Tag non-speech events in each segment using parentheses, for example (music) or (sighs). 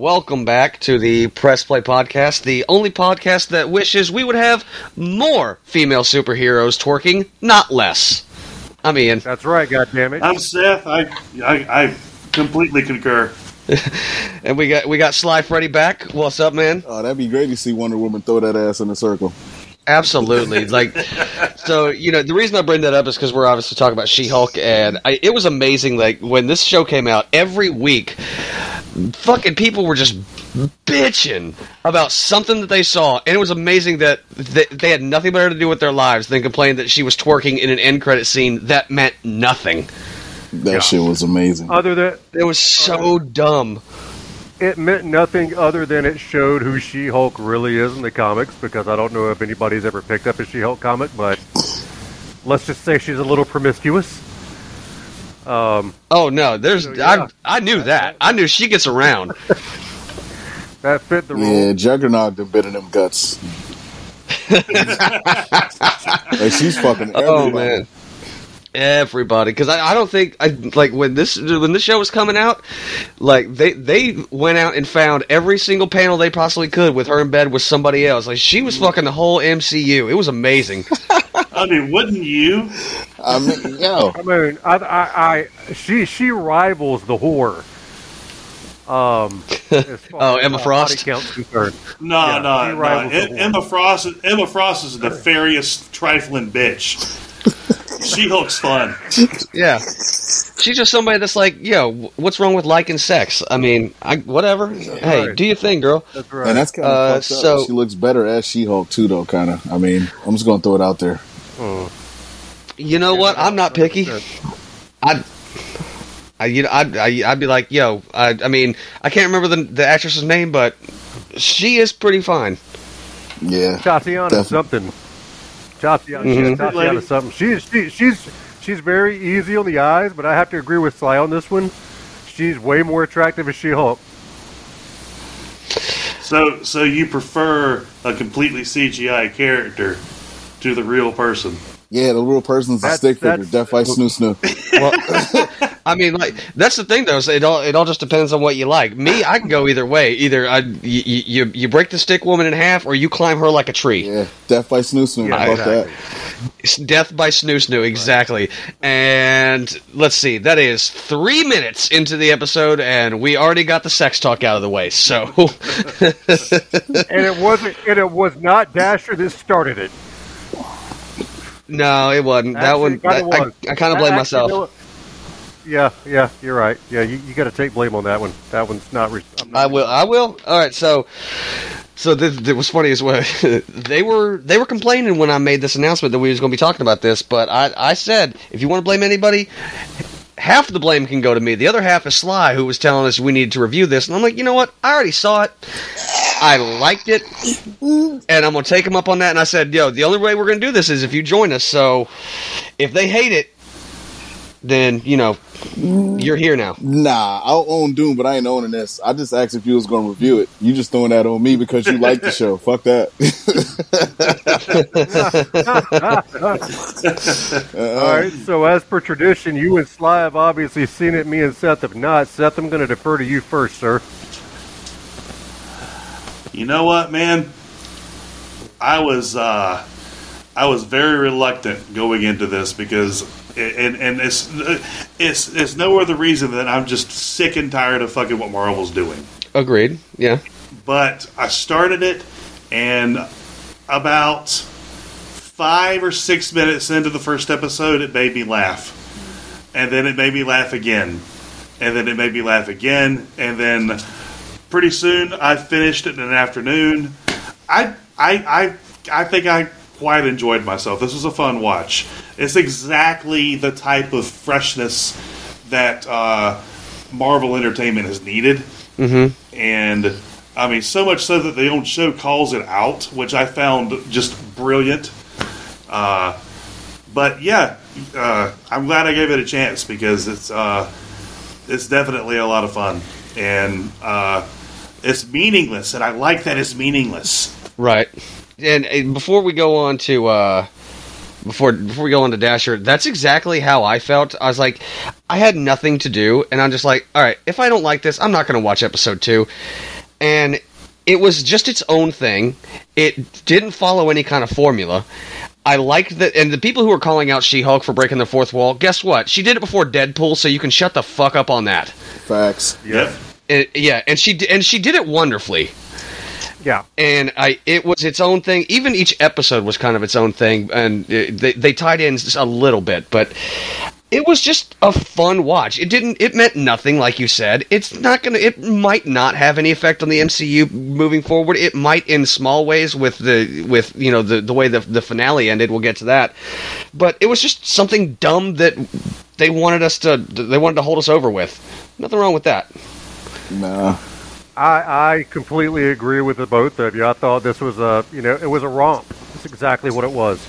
welcome back to the Press Play Podcast, the only podcast that wishes we would have more female superheroes twerking, not less. I'm Ian. That's right, goddammit. I'm Seth. I, I, I completely concur. (laughs) and we got we got Sly Freddy back. What's up, man? Oh, that'd be great to see Wonder Woman throw that ass in a circle. Absolutely. (laughs) like, so you know, the reason I bring that up is because we're obviously talking about She-Hulk, and I, it was amazing. Like when this show came out, every week, fucking people were just bitching about something that they saw, and it was amazing that they, they had nothing better to do with their lives than complain that she was twerking in an end credit scene that meant nothing. That Yeah. shit was amazing. Other than It was so uh, dumb. it meant nothing other than it showed who She-Hulk really is in the comics. Because I don't know if anybody's ever picked up a She-Hulk comic, but let's just say she's a little promiscuous. Um, Oh no, there's So, yeah. I I knew that. I knew she gets around. (laughs) (laughs) that fit the role. Yeah, Juggernaut done bit in them guts. (laughs) like she's fucking everybody. Oh man, everybody! Because I, I don't think I like when this when this show was coming out, like they they went out and found every single panel they possibly could with her in bed with somebody else. Like she was fucking the whole MCU. It was amazing. I mean, wouldn't you? I mean, yo, (laughs) I mean, I, I, I, she, she rivals the whore. Um, (laughs) Oh, Emma Frost? body. No, Yeah, no, no. rivals the Em- whore. Emma Frost. Emma Frost is a nefarious, trifling bitch. (laughs) She Hulk's fun. yeah, she's just somebody that's like, yo, what's wrong with liking sex? I mean, I whatever. Hey, Right. do your thing, girl. That's right. and that's kind of Uh, so- she looks better as She-Hulk too, though. Kind of. I mean, I'm just gonna throw it out there. Mm. You know what? I'm not picky. I'd, I, you know, I'd, I, I'd be like, yo, I, I mean, I can't remember the, the actress's name, but she is pretty fine. Yeah, Tatiana Definitely. something. Tatiana, Mhm. Tatiana something. She's she, she's she's very easy on the eyes, but I have to agree with Sly on this one. She's way more attractive as She-Hulk. So, so you prefer a completely CGI character to the real person? yeah. The real person's a stick figure. that's- Death by Snoo Snoo. Well, (laughs) I mean, like that's the thing, though. Is it all it all just depends on what you like. Me, I can go either way. Either I, you, you you break the stick woman in half, or you climb her like a tree. Yeah, Death by Snoo Snoo. Yeah, Fuck exactly. that. Death by Snoo Snoo, exactly. And let's see, that is three minutes into the episode, and we already got the sex talk out of the way. So, (laughs) And it wasn't. And it was not Dasher that started it. No, it wasn't. that one, kinda I. I, kind of blame Actually, myself. Yeah, yeah, you're right. Yeah, you, you got to take blame on that one. That one's not. Re- not I will. I will. All right. So, so this, this was funny as well. (laughs) they were they were complaining when I made this announcement that we was going to be talking about this, but I I said if you want to blame anybody. Half the blame can go to me. The other half is Sly, who was telling us we needed to review this. And I'm like, you know what? I already saw it. I liked it. And I'm going to take him up on that. And I said, yo, the only way we're going to do this is if you join us. So if they hate it, then, you know, you're here now. Nah, I'll own Doom, but I ain't owning this. I just asked if you was gonna review it. You just throwing that on me because you like the show. Fuck that. (laughs) All right. So as per tradition, you and Sly have obviously seen it. Me and Seth have not. Seth, I'm going to defer to you first, sir. You know what, man? I was uh, I was very reluctant going into this because, and and it's it's it's no other reason than I'm just sick and tired of fucking what Marvel's doing. Agreed. Yeah. But I started it, and about five or six minutes into the first episode, it made me laugh, and then it made me laugh again, and then it made me laugh again, and then pretty soon I finished it in an afternoon. I I I I think I quite enjoyed myself. This was a fun watch. It's exactly the type of freshness that uh, Marvel Entertainment has needed, Mm-hmm. and I mean so much so that the own show calls it out, which I found just brilliant. Uh, but yeah, uh, I'm glad I gave it a chance because it's uh, it's definitely a lot of fun and uh, it's meaningless, and I like that it's meaningless. Right. And, and before we go on to uh, before before we go on to Dasher, that's exactly how I felt. I was like, I had nothing to do, and I'm just like, all right, if I don't like this, I'm not going to watch episode two. And it was just its own thing. It didn't follow any kind of formula. I liked that, and the people who are calling out She-Hulk for breaking the fourth wall, guess what? She did it before Deadpool, so you can shut the fuck up on that. Facts. Yep. And, yeah, and she and she did it wonderfully. Yeah. and I it was its own thing. Even each episode was kind of its own thing, and it, they they tied in a little bit, but it was just a fun watch. It didn't it meant nothing, like you said. It's not gonna. It might not have any effect on the MCU moving forward. It might in small ways with the with you know the the way the the finale ended. We'll get to that, but it was just something dumb that they wanted us to they wanted to hold us over with. Nothing wrong with that. Nah. I, I completely agree with the both of you. I thought this was a, you know, it was a romp. That's exactly what it was.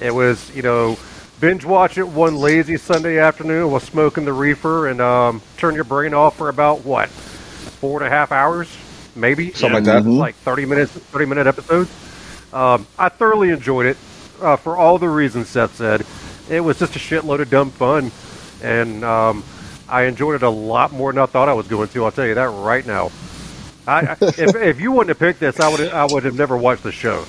It was, you know, binge watch it one lazy Sunday afternoon while smoking the reefer and um, turn your brain off for about what, four and a half hours, maybe Something like that. Mhm. like thirty minutes, thirty minute episodes. Um, I thoroughly enjoyed it uh, for all the reasons Seth said. It was just a shitload of dumb fun, and um, I enjoyed it a lot more than I thought I was going to. I'll tell you that right now. I, I- if, if you wouldn't have picked this, I would I would have never watched the show.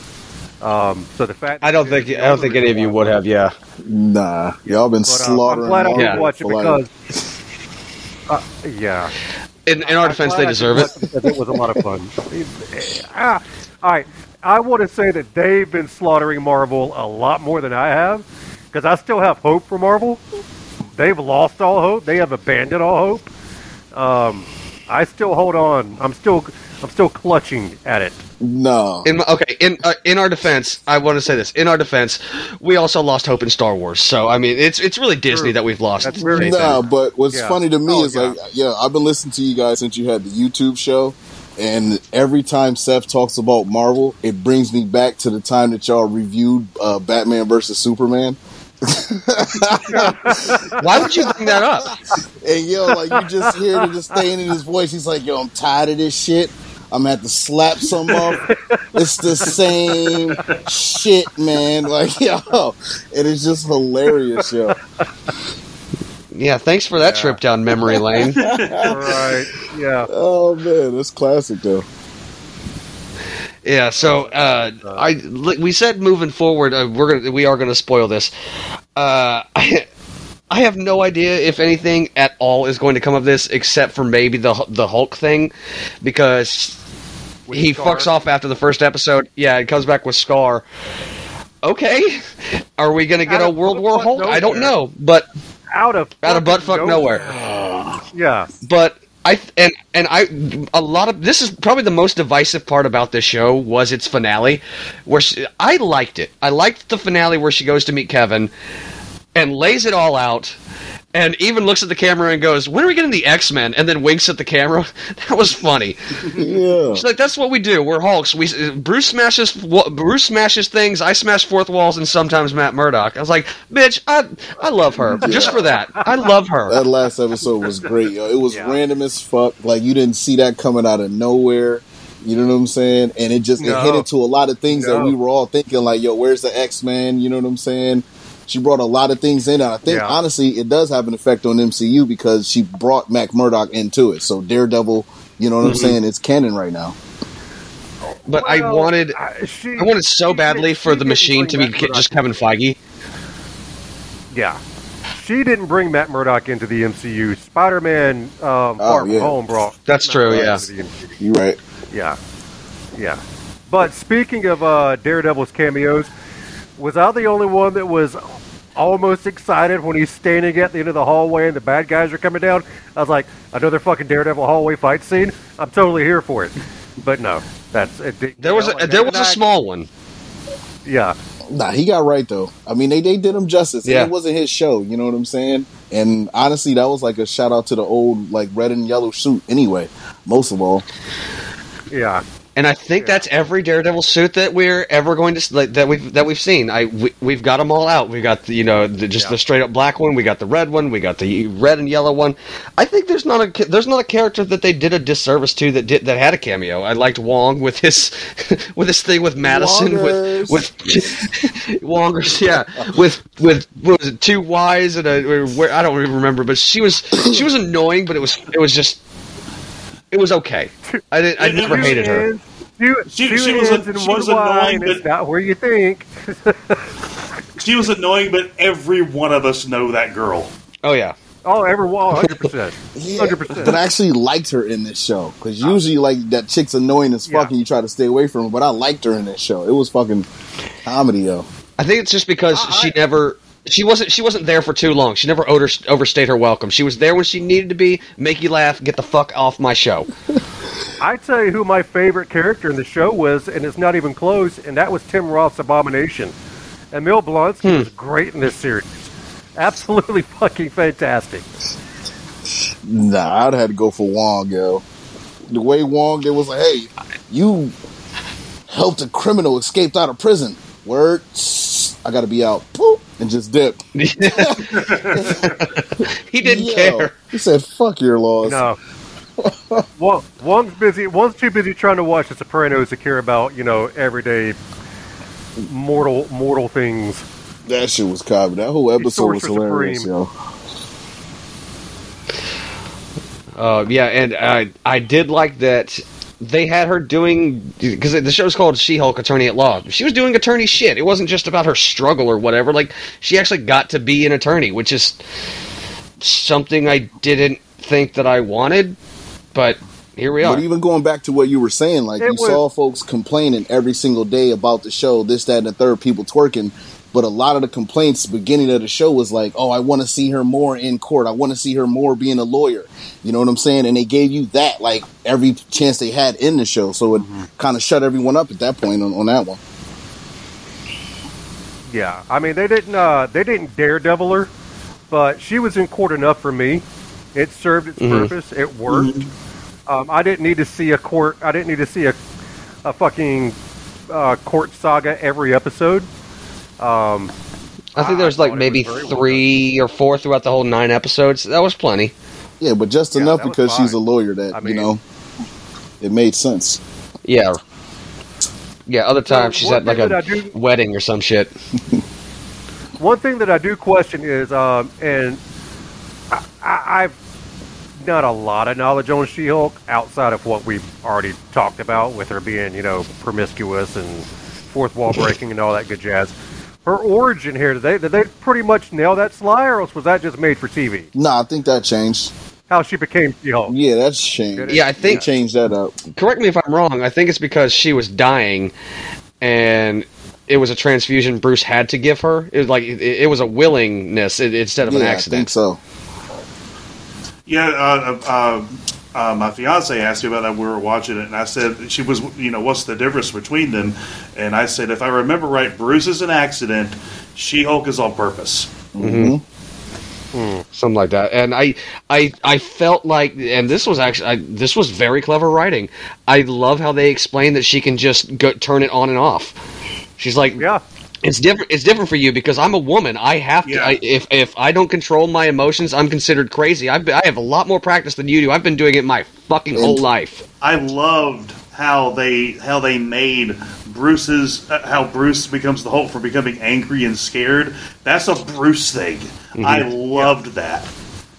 Um, so the fact I don't think I don't think any of you would have. Yeah. Nah. Y'all been But, uh, slaughtering I'm glad I Marvel didn't watch it because, uh, yeah. In, in our I'm defense, they deserve it. because it was a lot of fun. (laughs) Ah, all right, I want to say that they've been slaughtering Marvel a lot more than I have, because I still have hope for Marvel. They've lost all hope. They have abandoned all hope. Um, I still hold on. I'm still, I'm still clutching at it. No. In my, okay, in uh, in our defense, I want to say this. In our defense, we also lost hope in Star Wars. So I mean, it's it's really Disney True. that we've lost. That's very faith Nah, but what's Yeah. funny to me Oh, is yeah. like, yeah, I've been listening to you guys since you had the YouTube show, and every time Seth talks about Marvel, it brings me back to the time that y'all reviewed uh, Batman versus Superman. (laughs) Why would you bring that up? And yo, like you just hear the disdain in his voice. He's like, "Yo, I'm tired of this shit. I'm gonna have to slap some up. It's the same shit, man. (laughs) Like, yo, it is just hilarious, yo. Yeah, thanks for that Yeah. trip down memory lane. (laughs) right? Yeah. Oh man, that's classic though. Yeah, so uh, I li- we said moving forward, uh, we're gonna we are gonna spoil this. Uh, (laughs) I, I have no idea if anything at all is going to come of this, except for maybe the the Hulk thing, because With he Scar. fucks off after the first episode. Yeah, it comes back with Scar. Okay, are we gonna get Out a World War Hulk? I don't know, but Out of out of buttfuck nowhere. (sighs) Yeah. but I and and I a lot of this is probably the most divisive part about this show was its finale, where she, I liked it. I liked the finale where she goes to meet Kevin and lays it all out. And even looks at the camera and goes, "When are we getting the X Men?" And then winks at the camera. (laughs) That was funny. Yeah. She's like, "That's what we do. We're Hulks. We Bruce smashes Bruce smashes things. I smash fourth walls, and sometimes Matt Murdock." I was like, "Bitch, I I love her just for that. I love her." That last episode was great, yo. It was Yeah. random as fuck. Like you didn't see that coming out of nowhere. You know what I'm saying? And it just it No. hit into a lot of things that we were all thinking, like, yo, where's the X Men? You know what I'm saying? She brought a lot of things in. And I think Yeah. honestly, it does have an effect on MCU because she brought Matt Murdock into it. So Daredevil, you know what I'm saying? It's canon right now. but I wanted I, she, I wanted so badly didn't- for the machine to be Matt just in. Kevin Feige. Yeah. She didn't bring Matt Murdock into the MCU. Spider-Man um, Far Oh, From. Home brought. That's Matt true, Murdock yeah. into the You right? Yeah, yeah. But speaking of uh, Daredevil's cameos, was I the only one that was almost excited when he's standing at the end of the hallway and the bad guys are coming down? I was like, another fucking Daredevil hallway fight scene. I'm totally here for it. But no, that's it. you There was know, a, like, there was a small one. Yeah, Nah, he got right though. I mean, they they did him justice. Yeah. It wasn't his show. You know what I'm saying? And honestly, that was like a shout out to the old like red and yellow suit. Anyway, most of all, yeah. And I think that's every Daredevil suit that we're ever going to like, that we've that we've seen. I we, we've got them all out. We got the, you know the, just Yeah. the straight up black one. We got the red one. We got the red and yellow one. I think there's not a there's not a character that they did a disservice to that did that had a cameo. I liked Wong with his (laughs) with his thing with Madison Wongers. with with (laughs) Wongers, yeah, with with what was it two Y's and a where I don't even remember, but she was she was annoying, but it was it was just it was okay. I didn't, I (laughs) It- it never hated her. Two, She- two she was a- she was annoying, and it's but- not where you think. (laughs) She was annoying, but every one of us know that girl. Oh yeah, Oh, every wall, hundred percent, (laughs) Yeah, hundred but I actually liked her in this show because uh, usually like that chick's annoying as fuck Yeah. and you try to stay away from her. But I liked her in this show. It was fucking comedy, though. I think it's just because I- she I- never. She wasn't. She wasn't there for too long. She never over, overstayed her welcome. She was there when she needed to be. Make you laugh. Get the fuck off my show. (laughs) I tell you who my favorite character in the show was, and it's not even close, and that was Tim Roth's Abomination. Emil Blonsky Hmm. was great in this series. Absolutely (laughs) fucking fantastic. Nah, I'd have to go for Wong, yo. The way Wong did was like, hey, you helped a criminal escape out of prison. Word, I gotta be out. Poop, and just dip. (laughs) he didn't Yo, care. He said, fuck your laws. No. (laughs) Wong, Wong's busy. Wong's too busy trying to watch The Sopranos to care about you know everyday mortal mortal things. That shit was comedy. That whole episode was hilarious, Supreme. yo. Uh, yeah, and I I did like that they had her doing because the show's called She-Hulk Attorney at Law. She was doing attorney shit. It wasn't just about her struggle or whatever. Like she actually got to be an attorney, which is something I didn't think that I wanted, but here we are. But even going back to what you were saying, like It you was- saw folks complaining every single day about the show, this, that, and the third, people twerking. But a lot of the complaints beginning of the show was like, "Oh, I want to see her more in court. I want to see her more being a lawyer." You know what I'm saying? And they gave you that like every chance they had in the show, so it kind of shut everyone up at that point on, on that one. Yeah, I mean they didn't uh, they didn't daredevil her, but she was in court enough for me. It served its Mhm. purpose. It worked. Um, I didn't need to see a court. I didn't need to see a a fucking uh, court saga every episode. Um, I think I there was like maybe was very well three or four throughout the whole nine episodes. That was plenty. Yeah, but just Yeah, enough that was because she's a lawyer that I you know it made sense. Yeah. Yeah, other times she's one at like a do- wedding or some shit. (laughs) One thing that I do question is, um, and I, I, I've not a lot of knowledge on She-Hulk outside of what we've already talked about with her being, you know, promiscuous and fourth wall breaking and all that good jazz. Her origin here, did they did they pretty much nail that sly, or else was that just made for TV? Nah, I think that changed. How she became She-Hulk? Yeah, that's changed. Yeah, I They think changed that up. correct me if I'm wrong. I think it's because she was dying, and it was a transfusion Bruce had to give her. It was like it, it was a willingness instead of yeah, an I think accident. so. Yeah, uh, uh, uh, my fiance asked me about that. We were watching it, and I said she was, you know, what's the difference between them? And I said, if I remember right, Bruce is an accident. She Hulk is on purpose. hmm something like that. And I, I, I felt like, and this was actually, I, this was very clever writing. I love how they explain that she can just go turn it on and off. She's like, Yeah, it's different. It's different for you because I'm a woman. I have to. Yeah. I, if if I don't control my emotions, I'm considered crazy. I've been, I have a lot more practice than you do. I've been doing it my fucking whole life. I loved how they how they made Bruce's uh, how Bruce becomes the Hulk for becoming angry and scared. That's a Bruce thing. I loved that.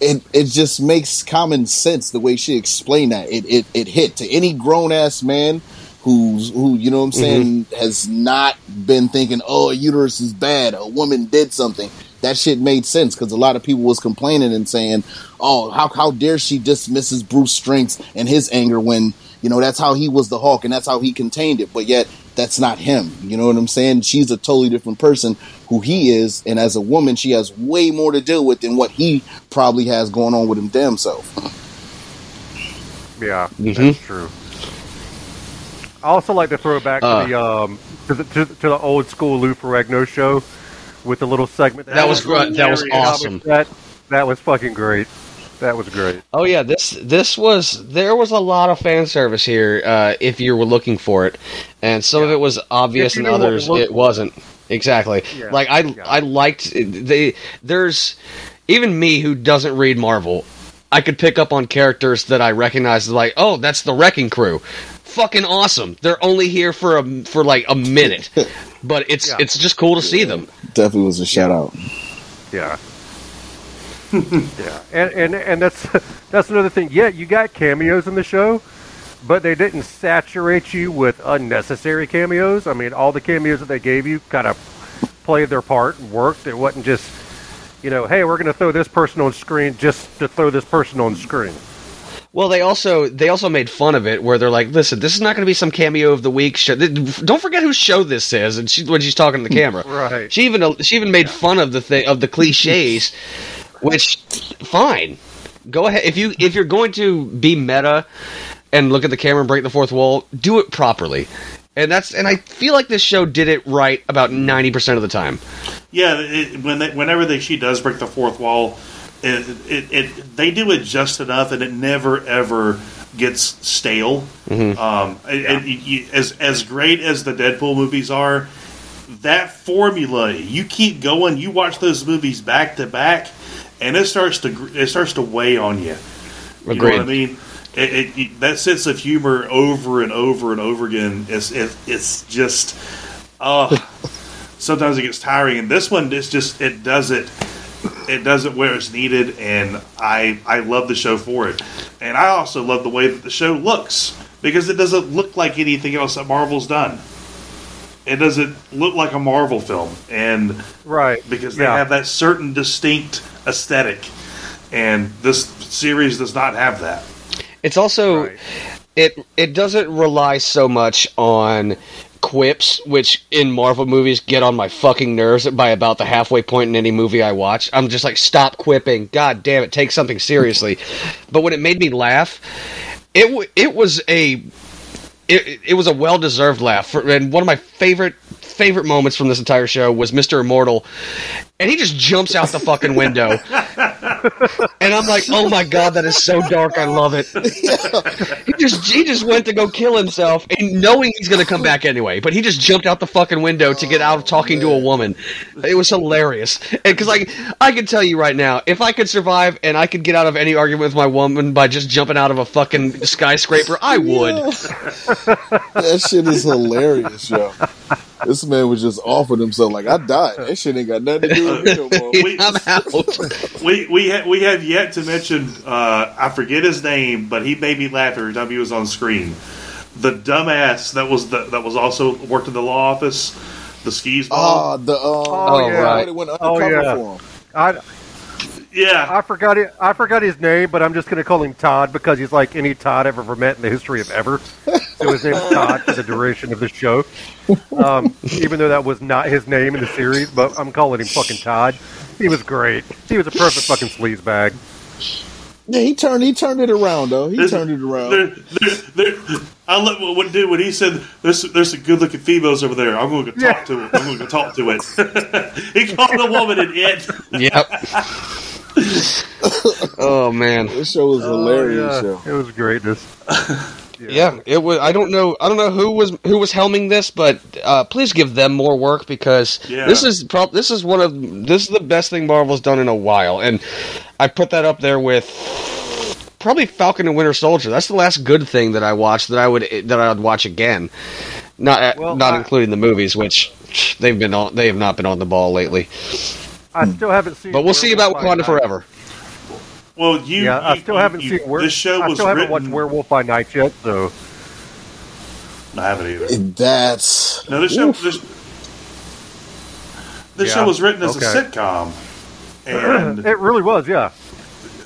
It it just makes common sense the way she explained that. It it, it hit to any grown ass man who's who you know what I'm saying has not been thinking, oh, a uterus is bad. A woman did something. That shit made sense because a lot of people was complaining and saying, "Oh, how how dare she dismisses Bruce strengths and his anger when you know that's how he was the Hulk and that's how he contained it." But yet that's not him. You know what I'm saying? She's a totally different person who he is, and as a woman, she has way more to deal with than what he probably has going on with him damn self. yeah, Mhm. that's true. I also like to throw back Uh. to the um to the to, to the old school Lou Ferrigno show with the little segment That was had that was awesome. That that was fucking great. That was great. Oh yeah, this this was there was a lot of fan service here uh, if you were looking for it, and some of it was obvious and knew what to others it wasn't. Exactly. Yeah. Like I Yeah. I liked they there's even me who doesn't read Marvel, I could pick up on characters that I recognize as like oh that's the Wrecking Crew, fucking awesome. They're only here for a for like a minute, (laughs) but it's Yeah. it's just cool to see them. Definitely was a shout out. Yeah. (laughs) yeah, and, and and that's (laughs) that's another thing. Yeah, you got cameos in the show, but they didn't saturate you with unnecessary cameos. I mean, all the cameos that they gave you kind of played their part and worked. It wasn't just, you know, hey, we're going to throw this person on screen just to throw this person on screen. Well, they also they also made fun of it, where they're like, "Listen, this is not going to be some cameo of the week show. Don't forget whose show this is." And she, when she's talking to the (laughs) camera, Right. She even she even made fun of the thing of the cliches, (laughs) which fine, go ahead. If you if you're going to be meta and look at the camera and break the fourth wall, do it properly. And that's and I feel like this show did it right about ninety percent of the time. Yeah, it, when they, whenever they, she does break the fourth wall, it, it, it they do it just enough, and it never ever gets stale. Um, and, and you- as as great as the Deadpool movies are, that formula you keep going. You watch those movies back to back, and it starts to it starts to weigh on you. You know what I mean? It, it, that sense of humor over and over and over again is it, it's just oh (laughs) sometimes it gets tiring and this one it's just it does it it does it where it's needed and I I love the show for it and I also love the way that the show looks because it doesn't look like anything else that Marvel's done it doesn't look like a Marvel film and Right. because they Yeah. have that certain distinct aesthetic and this series does not have that It's also Right. it it doesn't rely so much on quips, which in Marvel movies get on my fucking nerves by about the halfway point in any movie I watch. I'm just like, stop quipping. God damn it, take something seriously. (laughs) but when it made me laugh, it w- it was a it, it was a well deserved laugh. For, and one of my favorite favorite moments from this entire show was Mr. Immortal, and he just jumps out the fucking window. (laughs) and I'm like, oh my god, that is so dark. I love it. he just he just went to go kill himself, and knowing he's gonna come back anyway. But he just jumped out the fucking window to get out of talking to a woman. It was hilarious. And because like I can tell you right now, if I could survive and I could get out of any argument with my woman by just jumping out of a fucking skyscraper, I would. that shit is hilarious, yo. This man was just offered himself like I died. That shit ain't got nothing to do with me no (laughs) more. We- I'm out. we we ha- we have yet to mention uh, I forget his name, but he made me laugh every time he was on screen. The dumbass that was the, that was also worked in the law office, the skis ball. Ah, the um, Oh, yeah. right. went Oh, yeah. for him. I, yeah, I forgot it. I forgot his name, but I'm just going to call him Todd because he's like any Todd I've ever met in the history of ever. (laughs) So his name's Todd for the duration of the show. Um, even though that was not his name in the series, but I'm calling him fucking Todd. He was great. He was a perfect fucking sleaze bag. Yeah, he turned he turned it around though. He There's- turned it around. There, there, there, I love what dude when he said there's there's some good looking females over there. I'm going to go talk Yeah. to it. I'm going to go talk to it. (laughs) he called the woman an it. Yep. (laughs) oh man. This show was hilarious, Oh, yo. yeah. It was greatness. Yeah, it was. I don't know. I don't know who was who was helming this, but uh, please give them more work because Yeah. this is prob- this is one of this is the best thing Marvel's done in a while, and I put that up there with probably Falcon and Winter Soldier. That's the last good thing that I watched that I would that I would watch again. Not Well, not I- including the movies, which they've been on. They have not been on the ball lately. I still haven't seen. But we'll see about Werewolf by Wakanda forever. Well, you Yeah, I still you- haven't you- seen. Were- this show I was still haven't written. watched Werewolf by Night yet, so I haven't either. That's No, this show Oof. this, this Yeah, show was written as okay. a sitcom, (clears throat) and it really was. Yeah.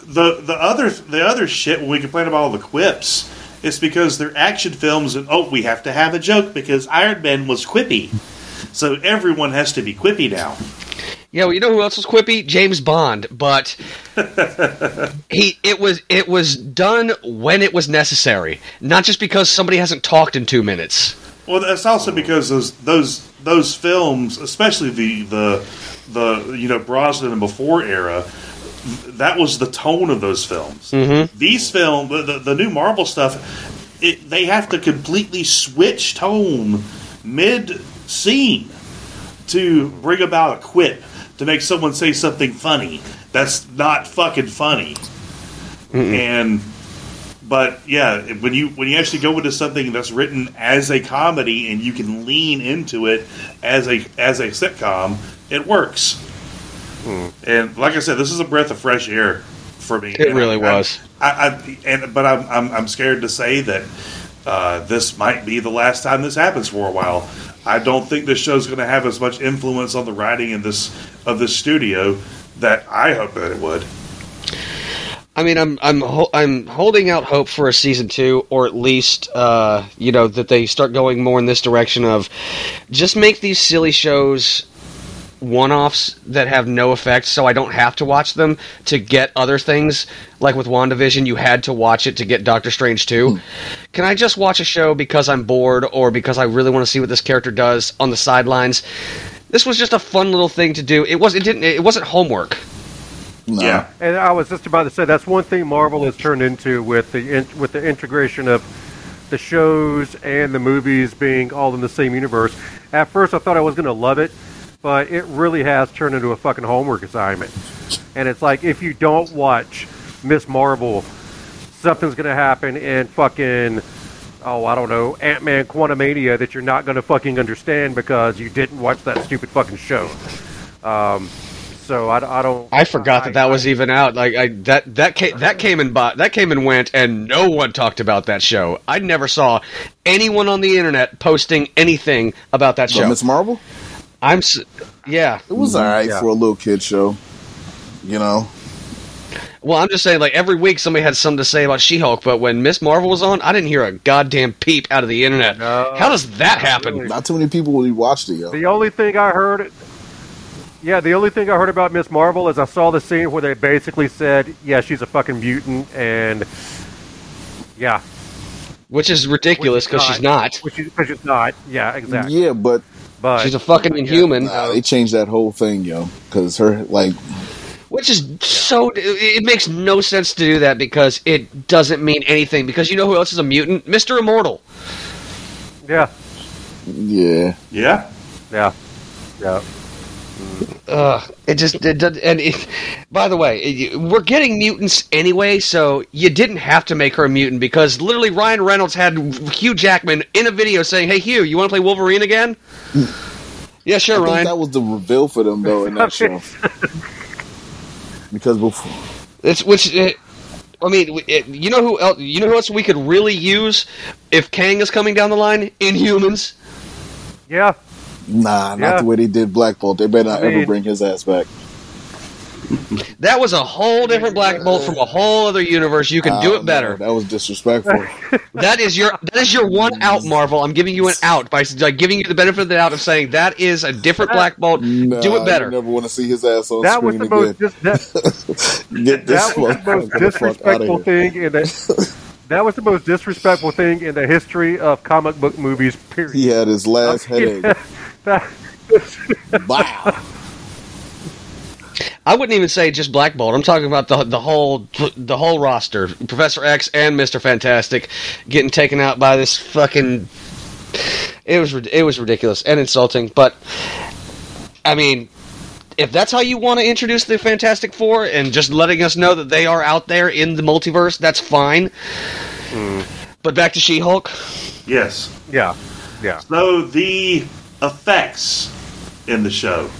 the the other the other shit when we complain about all the quips, it's because they're action films and oh we have to have a joke because Iron Man was quippy, so everyone has to be quippy now. Yeah, well, you know who else was quippy? James Bond, but (laughs) he it was it was done when it was necessary, not just because somebody hasn't talked in two minutes. Well, that's also because those those those films, especially the the the you know Brosnan and before era, that was the tone of those films. Mhm. These film, the, the, the new Marvel stuff, it, they have to completely switch tone mid scene to bring about a quip to make someone say something funny. That's not fucking funny. And but yeah, when you when you actually go into something that's written as a comedy and you can lean into it as a as a sitcom, it works. And like I said, this is a breath of fresh air for me. It And really I- was. I, I and but I'm, I'm I'm scared to say that uh, this might be the last time this happens for a while. I don't think this show's going to have as much influence on the writing in this of this studio that I hope that it would. I mean, I'm I'm ho- I'm holding out hope for a season two, or at least uh, you know that they start going more in this direction of just make these silly shows one-offs that have no effect, so I don't have to watch them to get other things. Like with WandaVision, you had to watch it to get Doctor Strange too. Hmm. Can I just watch a show because I'm bored or because I really want to see what this character does on the sidelines? This was just a fun little thing to do. It was it didn't it wasn't homework. No. Yeah, And I was just about to say that's one thing Marvel has turned into with the in, with the integration of the shows and the movies being all in the same universe. At first, I thought I was going to love it, but it really has turned into a fucking homework assignment. And it's like if you don't watch Miss Marvel, something's going to happen in fucking oh I don't know Ant Man Quantumania that you're not going to fucking understand because you didn't watch that stupid fucking show. Um, so I, I don't. I forgot that that was I- even out. Like I that that came that came and bought, that came and went, and no one talked about that show. I never saw anyone on the internet posting anything about that show. Miss Marvel, I'm yeah. it was alright Yeah. for a little kid show. You know, Well, I'm just saying, like every week somebody had something to say about She-Hulk, but when Miss Marvel was on, I didn't hear a goddamn peep out of the internet. No, How does that happen? really. not too many people really watched it, yo. The only thing I heard, yeah, the only thing I heard about Miss Marvel is I saw the scene where they basically said, "Yeah, she's a fucking mutant," and yeah, Which is ridiculous because she's not. which is because she's not. Yeah, exactly. Yeah, but But She's a fucking Yeah. inhuman, nah, they changed that whole thing, yo. Because her, like, which is so. It, it makes no sense to do that because it doesn't mean anything. Because you know who else is a mutant? Mister Immortal. Yeah, yeah, yeah. yeah, yeah. Ugh, it just it does. And it, by the way, it, we're getting mutants anyway, so you didn't have to make her a mutant because literally Ryan Reynolds had Hugh Jackman in a video saying, "Hey Hugh, you want to play Wolverine again?" yeah, I sure, think Ryan. that was the reveal for them though in that show. (laughs) Because before, It's which. It, I mean, it, you know who else? You know who else we could really use if Kang is coming down the line? Inhumans. Yeah, nah, not Yeah. the way they did Black Bolt. They better not I mean- ever bring his ass back. That was a whole different Black (laughs) Bolt from a whole other universe. You can I do ah, it better. know. That was disrespectful. (laughs) That is your that is your one out, Marvel. I'm giving you an out by like, giving you the benefit of the doubt of saying that is a different Black Bolt. Nah, do it better. I never want to see his ass on that was screen the most again. that, (laughs) Get this that was the most motherfucker the fuck out of disrespectful thing in the. That was the most disrespectful thing in the history of comic book movies. Period. He had his last headache. That- Wow. I wouldn't even say just Black Bolt. I'm talking about the the whole the whole roster, Professor X and Mister Fantastic, getting taken out by this fucking. It was it was ridiculous and insulting, but I mean, if that's how you want to introduce the Fantastic Four and just letting us know that they are out there in the multiverse, that's fine. Hmm. But back to She-Hulk. Yes. yeah, yeah. So the effects in the show.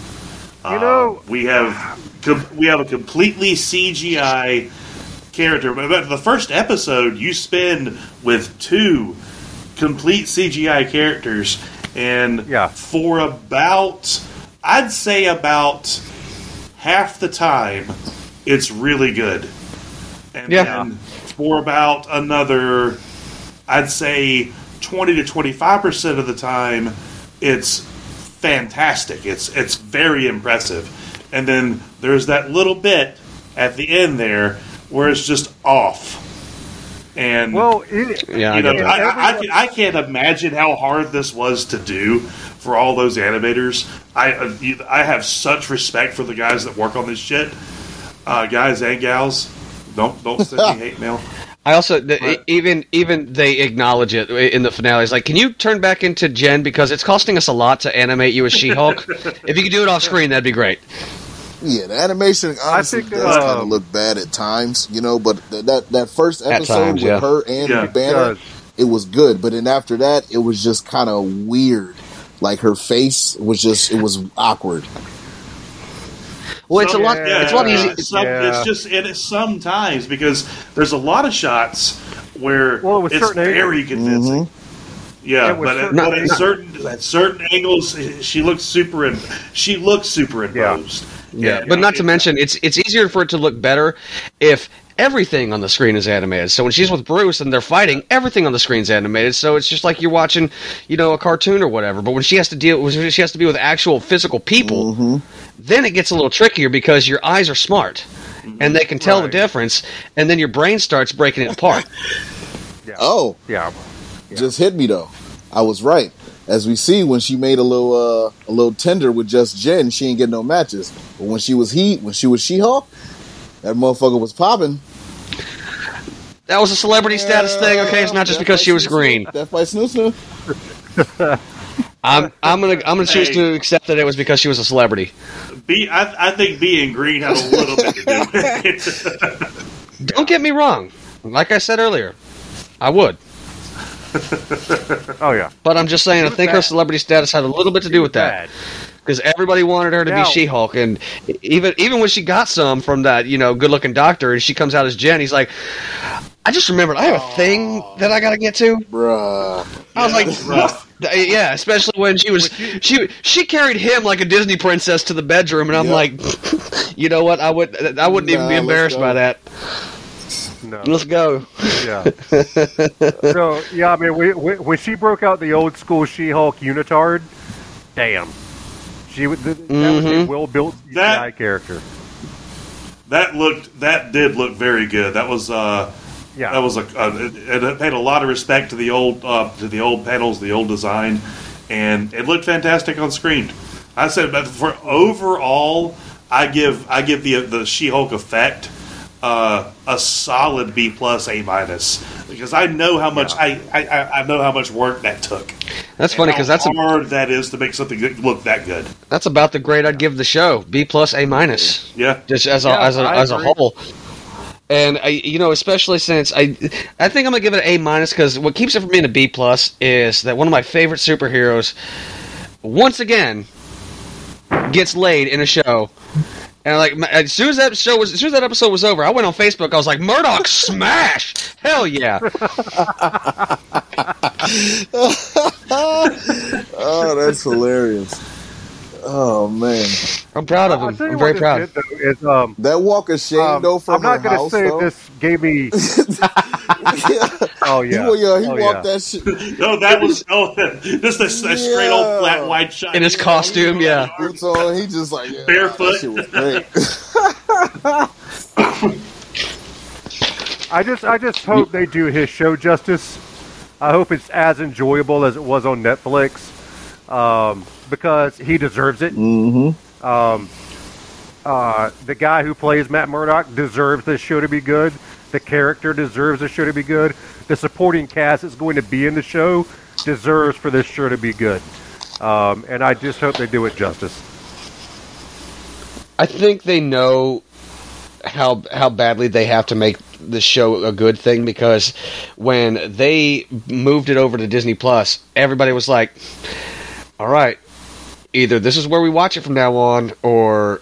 You know- um, we have com- we have a completely CGI character. But the first episode, you spend with two complete CGI characters, and Yeah. for about I'd say about half the time, it's really good. And Yeah. then for about another, I'd say 20 to 25% of the time, it's fantastic. It's, it's very impressive. And then there's that little bit at the end there where it's just off. And Well, it, Yeah, I you know, I. I, I, can- I can't imagine how hard this was to do for all those animators. I uh, I have such respect for the guys that work on this shit. uh, guys and gals, don't don't send me (laughs) hate mail. I also the, Right. even even they acknowledge it in the finale. It's like, can you turn back into Jen because it's costing us a lot to animate you as She-Hulk. (laughs) if you could do it off screen, that'd be great. Yeah, the animation honestly think, does kind of um, look bad at times, you know. But th- that that first episode times, with yeah. her and Yeah, the it banner, it was good. But then after that, it was just kind of weird. Like her face was just it was awkward. Well, it's a lot. Yeah. It's a lot easier. some- Yeah. It's just and it's sometimes because there's a lot of shots where Well, with it's certain very convincing. Yeah, Yeah, with but, at, certain- but at Not- certain at certain angles, she looks super. In, she looks super superimposed. Yeah, And, but uh, not to mention, it's it's easier for it to look better if everything on the screen is animated. So when she's with Bruce and they're fighting, everything on the screen's animated. So it's just like you're watching, you know, a cartoon or whatever. But when she has to deal, when she has to be with actual physical people, hmm then it gets a little trickier because your eyes are smart and they can tell the difference, and then your brain starts breaking it apart. (laughs) Oh, Yeah. just hit me though. I was right. As we see, when she made a little uh, a little tender with just Jen, she ain't get no matches. But when she was Heat, when she was She Hulk, that motherfucker was popping. That was a celebrity status thing, okay? It's not just Death because by she was Snoo Snoo. green. Death by Snoo Snoo. I'm I'm gonna I'm gonna choose Hey. to accept that it was because she was a celebrity. Be, I, I think being green had a little bit to do with it. (laughs) Don't get me wrong. Like I said earlier, I would. (laughs) Oh yeah. But I'm just saying, I was think her celebrity status had a little bit to do with that. Bad. Because everybody wanted her to Now- be She-Hulk, and even even when she got some from that, you know, good-looking doctor, and she comes out as Jen, he's like, "I just remembered, I have a thing that I got to get to." Bruh. I was Yeah, like, it's "Yeah," especially when she was she she carried him like a Disney princess to the bedroom, and I'm Yep. like, you know what? I would I wouldn't even be embarrassed by that. No. Let's go. Yeah. (laughs) so yeah, I mean, we, we, when she broke out the old school She-Hulk unitard, damn, she would. Th- that was a Mhm. well-built CGI That- character. That looked. That did look very good. That was. uh Yeah. That was a. Uh, it, it paid a lot of respect to the old uh, to the old panels, the old design, and it looked fantastic on screen. I said, but for overall, I give I give the the She Hulk effect uh, a solid B plus A minus because I know how much I, I I I know how much work that took. That's funny because how that's a, hard that is to make something look that good. that's about the grade I'd give the show. B plus A minus. Yeah, just as a Yeah, as a I as a whole. And I, you know, especially since I, I think I'm gonna give it an A minus because what keeps it from being a B plus is that one of my favorite superheroes, once again, gets laid in a show. And like as soon as that show was, as soon as that episode was over, I went on Facebook. I was like, "Murdock smash! Hell yeah!" (laughs) (laughs) Oh, that's hilarious. Oh man, I'm proud of him. I'm very proud. did, though, is, um, that walk of shame um, though from I'm not gonna say though. this gave me. (laughs) (laughs) Oh yeah. He, wa- yeah, he oh, walked yeah. that shit. (laughs) no, that was oh, just a, a straight old flat white shot In his costume, yeah. Boots on. He just like yeah, Barefoot. That was. I just I just hope they do his show justice. I hope it's as enjoyable as it was on Netflix, um, because he deserves it. mm-hmm. Um, uh, the guy who plays Matt Murdock deserves this show to be good. The character deserves the show to be good. The supporting cast that's going to be in the show deserves for this show to be good. Um, and I just hope they do it justice. I think they know how how badly they have to make the show a good thing because when they moved it over to Disney Plus, everybody was like, "All right, either this is where we watch it from now on, or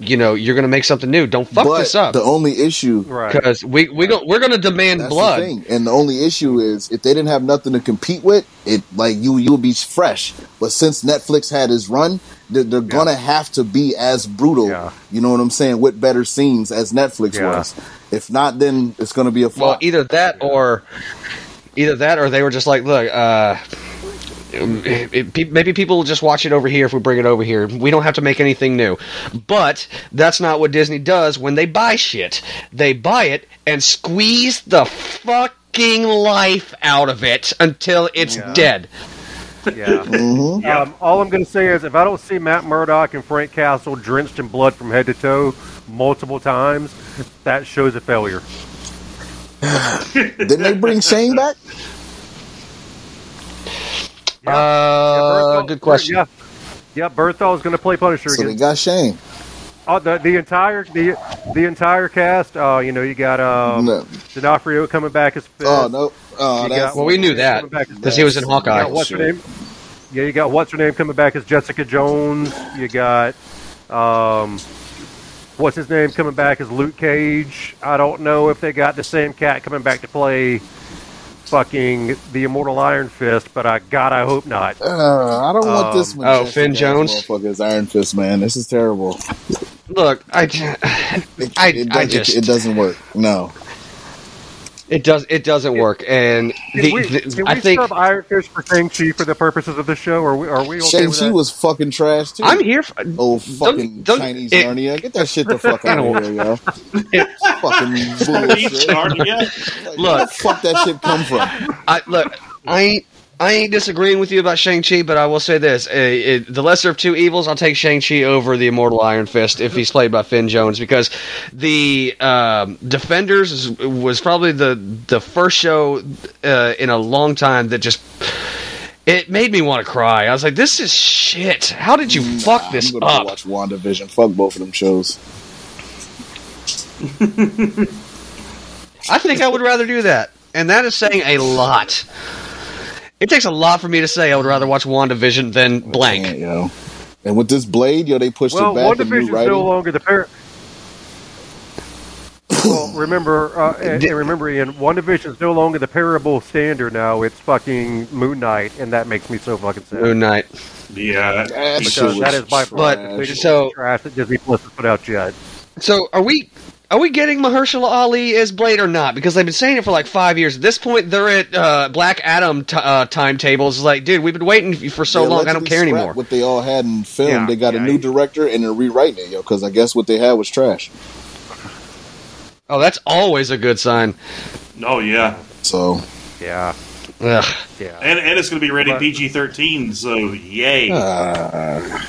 you know, you're going to make something new. Don't fuck but this up the only issue Right. because we we go, we're going to demand That's blood." the thing. And the only issue is if they didn't have nothing to compete with, it like you you would be fresh. But since Netflix had his run, they're, they're gonna have to be as brutal. Yeah. You know what I'm saying? With better scenes as Netflix Yeah. was. If not, then it's gonna be a Well, either that or either that or they were just like, look, uh, it, it- maybe people will just watch it over here if we bring it over here. We don't have to make anything new. But that's not what Disney does when they buy shit. They buy it and squeeze the fucking life out of it until it's Yeah. dead. Yeah. hmm Yeah. Um, all I'm going to say is if I don't see Matt Murdock and Frank Castle drenched in blood from head to toe multiple times, that show's a failure. Didn't they bring Shane back? (laughs) Yeah. Uh, Bernthal- good question. Yeah, yeah Bernthal is going to play Punisher again. So they again. got Shane. Oh, the the entire the the entire cast. Uh, you know, you got um, No. D'Onofrio coming back as Fist. Oh no. Oh, You that's got- Well, we knew that Coming back as because he was in Hawkeye. got what's sure. her name? Yeah, you got what's her name coming back as Jessica Jones. You got um, what's his name coming back as Luke Cage. I don't know if they got the same cat coming back to play fucking the Immortal Iron Fist, but I God, I hope not. Uh, I don't want this. Um, oh, majestic Finn Jones? motherfucker as Iron Fist, man. This is terrible. Look, I, It, I- it, I does, just- it, it doesn't work. No. It does it doesn't work, and Can the, we, the- can I we think sub Iron Fist for Shang Chi for the purposes of the show? Are we are we okay Shane, with she was fucking trash too. I'm here. For, oh, Old fucking don't- Chinese it- Narnia. Get that shit the fuck out of here, yo. (laughs) fucking bullshit. Narnia. Like, Look. where the fuck that shit come from? I look. I ain't. I ain't disagreeing with you about Shang Chi, but I will say this: uh, the lesser of two evils. I'll take Shang Chi over the Immortal Iron Fist if he's played by Finn Jones, because the um, Defenders is, was probably the the first show uh, in a long time that just it made me want to cry. I was like, "This is shit. How did you fuck Nah, this I'm gonna go up?" watch WandaVision. Fuck both of them shows. (laughs) I think I would rather do that, and that is saying a lot. It takes a lot for me to say I would rather watch WandaVision than blank. Yeah, yo. And with this blade, yo, they pushed well, it back one and is no longer the pair. well, remember, uh, (laughs) and, and remember, Ian, WandaVision is no longer the parable standard now. It's fucking Moon Knight, and that makes me so fucking sad. Moon Knight. Yeah. That because that is by far But, the biggest so- trash that Disney Plus has put out yet. So are we? Are we getting Mahershala Ali as Blade or not? Because they've been saying it for like five years. At this point, they're at uh, Black Adam t- uh, timetables. Like, dude, we've been waiting for so They long. I don't care anymore. What they all had in film, Yeah, they got yeah, a new yeah. director and they're rewriting it, yo. Because I guess what they had was trash. Oh, that's always a good sign. Oh yeah. So Yeah, Ugh. yeah. And and it's going to be rated PG thirteen. So yay. uh,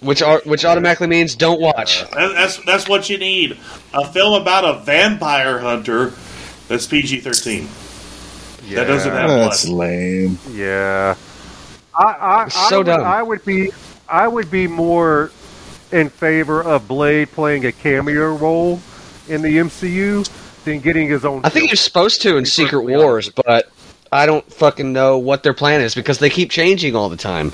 Which are, which automatically means don't watch. Uh, that- That's that's what you need. A film about a vampire hunter that's PG thirteen. yeah. That doesn't have that's blood. lame. Yeah, I, I, So I, would, dumb. I would be, I would be more in favor of Blade playing a cameo role in the MCU than getting his own. I think film. you're supposed to in be Secret Wars, but I don't fucking know what their plan is because they keep changing all the time.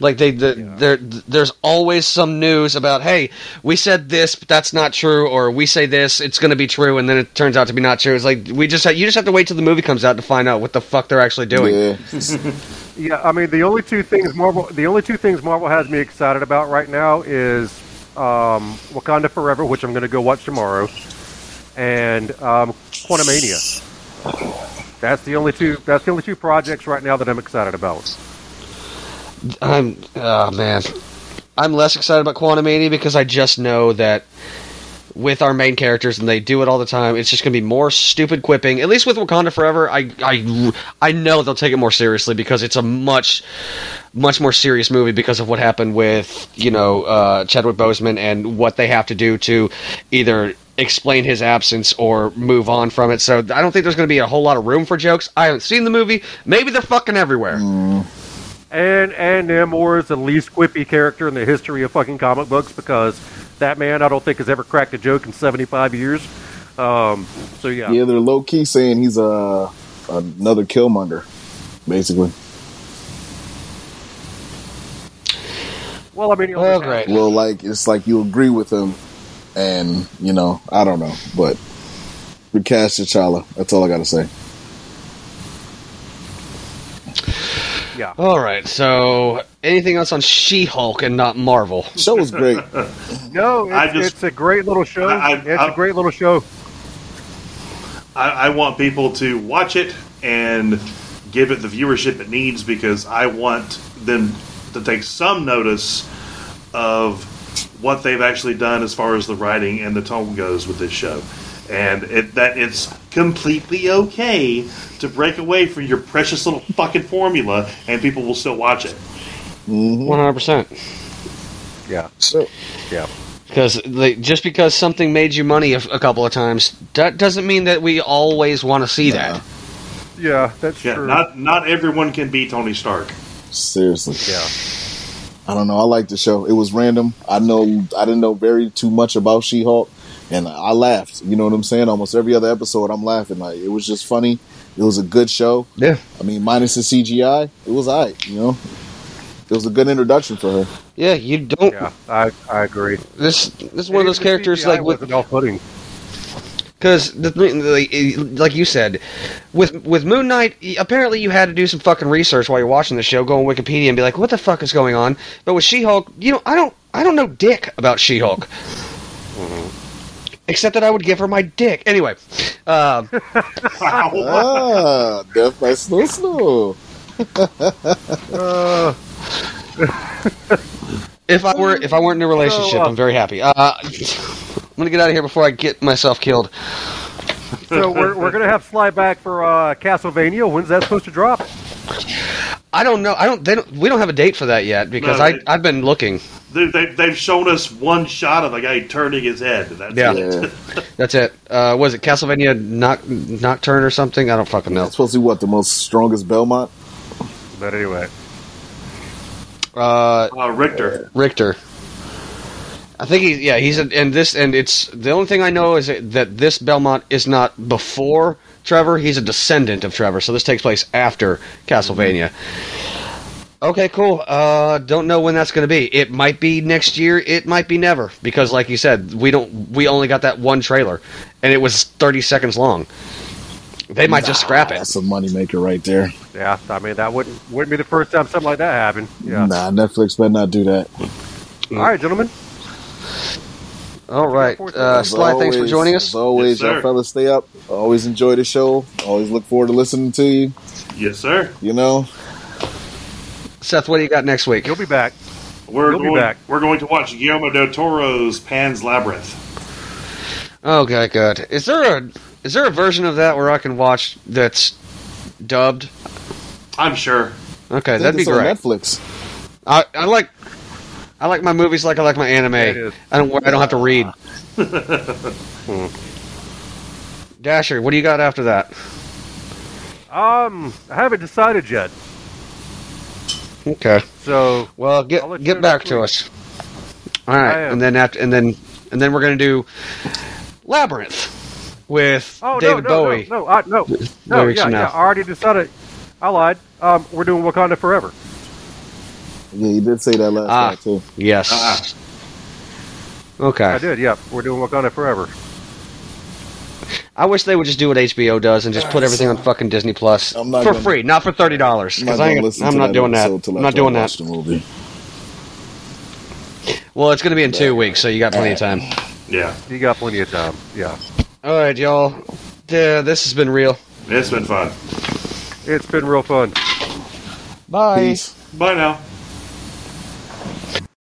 Like they, the, there, there's always some news about, hey, we said this, but that's not true, or we say this, it's going to be true, and then it turns out to be not true. It's like we just, ha- you just have to wait till the movie comes out to find out what the fuck they're actually doing. Yeah. (laughs) Yeah, I mean the only two things Marvel, the only two things Marvel has me excited about right now is um, Wakanda Forever, which I'm going to go watch tomorrow, and um, Quantumania. That's the only two. That's the only two projects right now that I'm excited about. I'm, oh man, I'm less excited about Quantumania because I just know that with our main characters, and they do it all the time, it's just going to be more stupid quipping. At least with Wakanda Forever, I, I, I know they'll take it more seriously because it's a much, much more serious movie because of what happened with you know uh, Chadwick Boseman and what they have to do to either explain his absence or move on from it. So I don't think there's going to be a whole lot of room for jokes. I haven't seen the movie. Maybe they're fucking everywhere. And and Namor is the least quippy character in the history of fucking comic books because that man I don't think has ever cracked a joke in 75 years. Um, so yeah. Yeah, they're low key saying he's a another Killmonger, basically. Well, I mean, he Oh, always Well, like it's like you agree with him, and you know, I don't know, but recast T'Challa. That's all I got to say. Yeah. All right. So, anything else on She-Hulk and not Marvel? (laughs) Show was great. (laughs) No, I it's, just- it's a great little show. I- I- it's I- a great little show. I, I want people to watch it and give it the viewership it needs because I want them to take some notice of what they've actually done as far as the writing and the tone goes with this show. And it, that it's completely okay to break away from your precious little fucking formula, and people will still watch it. Mm-hmm. One hundred percent. Yeah, So, yeah. Because just because something made you money a, a couple of times, that doesn't mean that we always want to see Nah. that. Yeah, that's Yeah, true. not not everyone can be Tony Stark. seriously. yeah. I don't know. I like the show. It was random. I know I didn't know very too much about She Hulk, and I laughed. You know what I'm saying? Almost every other episode, I'm laughing. Like it was just funny. It was a good show. Yeah. I mean, minus the CGI, it was alright. You know, it was a good introduction for her. Yeah, you don't. Yeah, I, I agree. This this is one of those characters CGI like with wasn't off-putting. Because like, like you said, with with Moon Knight, apparently you had to do some fucking research while you're watching the show. Go on Wikipedia and be like, "What the fuck is going on?" But with She-Hulk, you know, I don't, I don't know dick about She-Hulk, mm-hmm. Except that I would give her my dick anyway. Um, Ah, Death by Snu Snu. Uh, (laughs) if I were if I weren't in a relationship, Oh, I'm very happy. Uh, I'm gonna get out of here before I get myself killed. so we're, we're gonna have slide back for uh, Castlevania. When's that supposed to drop? I don't know. I don't. They don't. We don't have a date for that yet because No, I I've been looking. They, they, they've shown us one shot of the guy turning his head. That's Yeah. it. (laughs) That's it. Uh, was it Castlevania Noc- Nocturne or something? I don't fucking know. it's supposed to be what the most strongest Belmont. But anyway, Uh, Uh, Richter. Richter. I think he's yeah he's a, and this and it's the only thing I know is that, that this Belmont is not before Trevor. He's a descendant of Trevor, so this takes place after Castlevania. Okay, cool. Uh, don't know when that's going to be. It might be next year. It might be never because, like you said, we don't. We only got that one trailer, and it was thirty seconds long. They might just scrap it. That's a moneymaker right there. yeah, I mean that wouldn't wouldn't be the first time something like that happened. Yeah. Nah, Netflix better not do that. All right, gentlemen. All right, uh, As Sly, thanks for joining us. As always, Yes, y'all fellas stay up. Always enjoy the show. Always look forward to listening to you. Yes, sir. You know, Seth, what do you got next week? You'll be back. We're You'll be going, back. We're going to watch Guillermo del Toro's Pan's Labyrinth. Okay, good. Is there a is there a version of that where I can watch that's dubbed? I'm sure. Okay, that'd be it's on great. Netflix. I, I like I like my movies like I like my anime. I don't I don't have to read. (laughs) Dasher, what do you got after that? Um, I haven't decided yet. Okay. So Well, get I'll let you get back to us. All I right, am. and then after and then and then we're gonna do Labyrinth with oh David no, no, Bowie. no, no, I, no, no, yeah, yeah. I already decided. I lied. Um, we're doing Wakanda Forever. Yeah, you did say that last Ah. time too. Yes. Ah. Okay. I did. Yeah, we're doing Wakanda Forever. I wish they would just do what HBO does and just put everything on fucking Disney Plus for gonna- free, not for thirty dollars. I'm not Because gonna I'm, listen I'm not doing that. I'm not doing that. The movie. Well, it's going to be in two weeks, so you got plenty of time. Yeah. You got plenty of time. Yeah, All right, y'all. Yeah, this has been real. It's been fun. it's been real fun. Bye. Peace. Bye now.